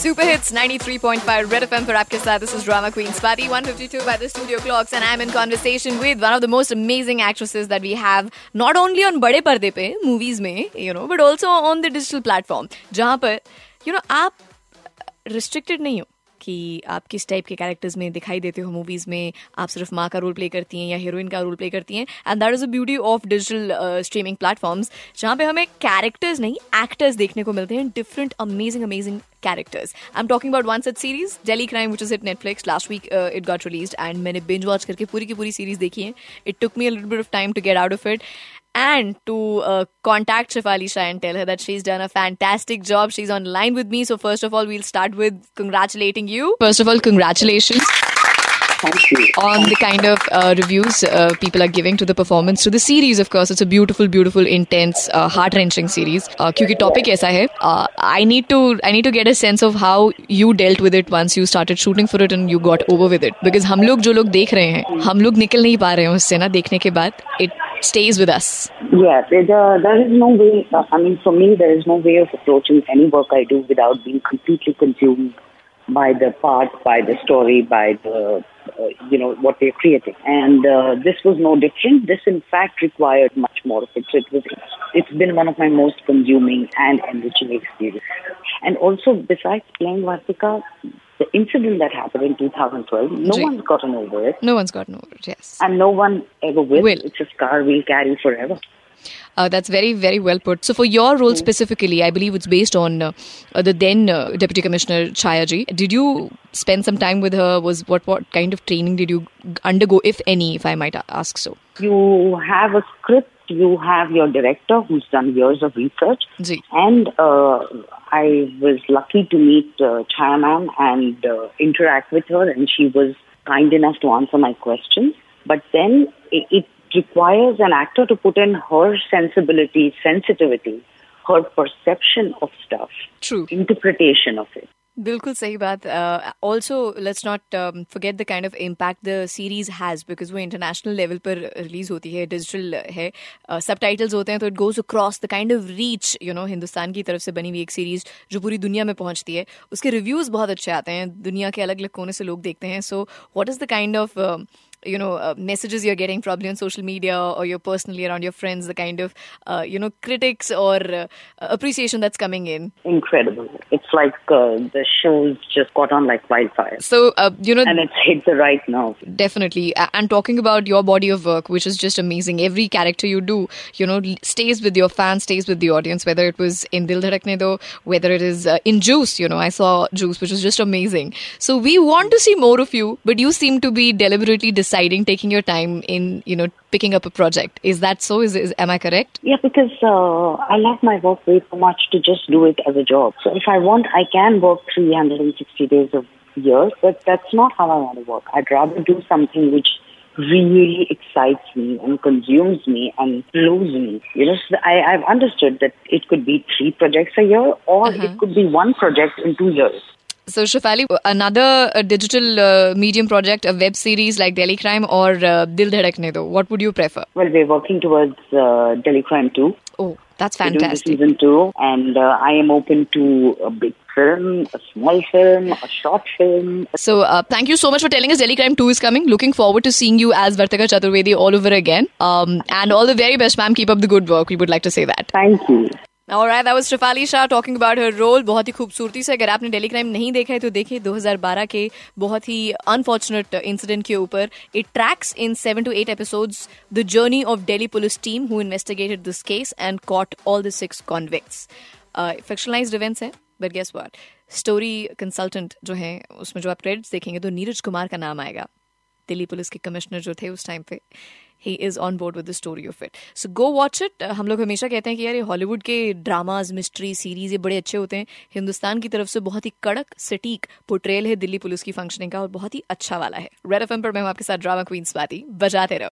Super Hits 93.5 Red FM for आपके साथ this is drama queen Swati 152 by the studio clocks and I'm in conversation with one of the most amazing actresses that we have not only on बड़े पर्दे पे movies में you know but also on the digital platform जहाँ पर you know आप restricted नहीं हो कि आप किस टाइप के कैरेक्टर्स में दिखाई देते हो मूवीज़ में? आप सिर्फ़ माँ का रोल प्ले करती हैं या हीरोइन का रोल प्ले करती हैं? And that is a beauty of digital streaming platforms जहाँ पे हमें कैरेक्टर्स नहीं एक्टर्स देखने को मिलते हैं different amazing amazing characters I am talking about one such series Delhi crime which is it Netflix last week it got release and मैंने binge watch करके पूरी की पूरी सीरीज़ देखी है. It took me a of time to get out of it And to uh, contact Shefali Shah and tell her that she's done a fantastic job. She's online with me. So first of all, we'll start with congratulating you. First of all, congratulations. Thank you. on the kind of uh, reviews uh, people are giving to the performance to the series of course it's a beautiful beautiful intense uh, heart wrenching series uh, क्योंकि topic ऐसा है uh, I need to I need to get a sense of how you dealt with it once you started shooting for it and you got over with it because हम लोग जो लोग देख रहे हैं हम लोग निकल नहीं पा रहे हैं उससे ना देखने के बाद it stays with us it, uh, there is no way, I mean, for me, there is no way of approaching any work I do without being completely consumed by the part, by the story, by the, uh, you know, what they're creating. And uh, this was no different. This, in fact, required much more of it. It was, it's been one of my most consuming and enriching experiences. And also, besides playing Vartika, the incident that happened in 2012, no one's gotten over it. no one's gotten over it yes And no one ever will. Will. It's a scar we'll carry forever. Uh, that's very, very well put. So, for your role specifically, I believe it's based on uh, uh, the then uh, Deputy Commissioner Chayaji. Did you spend some time with her? Was what what kind of training did you undergo, if any, if I might ask so? You have a script, you have your director who's done years of research, and uh, I was lucky to meet uh, Chaya ma'am and uh, interact with her, and she was kind enough to answer my questions. But then it, it requires an actor to put in her sensibility, sensitivity, her perception of stuff, True. interpretation of it. बिल्कुल सही बात। Also let's not forget the kind of impact the series has because वो international level पर release होती है digital है। सब titles होते हैं तो it goes across the kind of reach you know Hindustan की तरफ़ से बनी हुई एक सीरीज़ जो पूरी दुनिया में पहुँचती है। उसके रिव्यूज़ बहुत अच्छे आते हैं। दुनिया के अलग अलग कोने से लोग देखते हैं। So what is the kind of you know uh, messages you're getting probably on social media or you're personally around your friends the kind of uh, you know critics or uh, appreciation that's coming in Incredible. It's like uh, the show's just got on like wildfire. so uh, you know And it's hit the right nerve. definitely and talking about your body of work which is just amazing every character you do you know stays with your fans stays with the audience whether it was in dil dhadakne do whether it is uh, in juice you know i saw juice which was just amazing so we want to see more of you but you seem to be deliberately deciding taking your time in you know picking up a project is that so is, is am i correct Yeah, because uh, I love my work way too much to just do it as a job. So if I want, I can work 360 days of year, but that's not how I want to work. I'd rather do something which really excites me and consumes me and blows me. You know, so I, I've understood that it could be three projects a year or it could be one project in two years. So shefali another uh, digital uh, medium project a web series like delhi crime or uh, dil dhadakne do what would you prefer Well, we're working towards uh, Delhi Crime 2. oh that's fantastic. We're doing season two, and uh, I am open to a big film, a small film, a short film. So, uh, thank you so much for telling us Delhi Crime 2 is coming. Looking forward to seeing you as Vartika Chaturvedi all over again. Um, and all the very best, ma'am. Keep up the good work. We would like to say that. Thank you. Alright, that was Shafali Shah talking about her role. बहुत ही खूबसूरती से अगर आपने daily crime नहीं देखा है तो देखिए 2012 के बहुत ही अनफॉर्चुनेट इंसिडेंट के ऊपर it tracks in seven to eight episodes the journey of Delhi police team who investigated this case and caught all the six convicts fictionalised events है but guess what story consultant जो है उसमें जो आप credits देखेंगे तो नीरज कुमार का नाम आएगा। दिल्ली पुलिस के कमिश्नर जो थे उस टाइम पे he is on board with the story of it so go watch it हम लोग हमेशा कहते हैं कि यार ये हॉलीवुड के ड्रामाज मिस्ट्री सीरीज़ ये बड़े अच्छे होते हैं। हिंदुस्तान की तरफ़ से बहुत ही कड़क, सटीक पोट्रेल है दिल्ली पुलिस की फंक्शनिंग का और बहुत ही अच्छा वाला है। रेड एफ़ पर मैं हूँ आपके साथ ड्रामा क्वींस बाती बजाते रहो।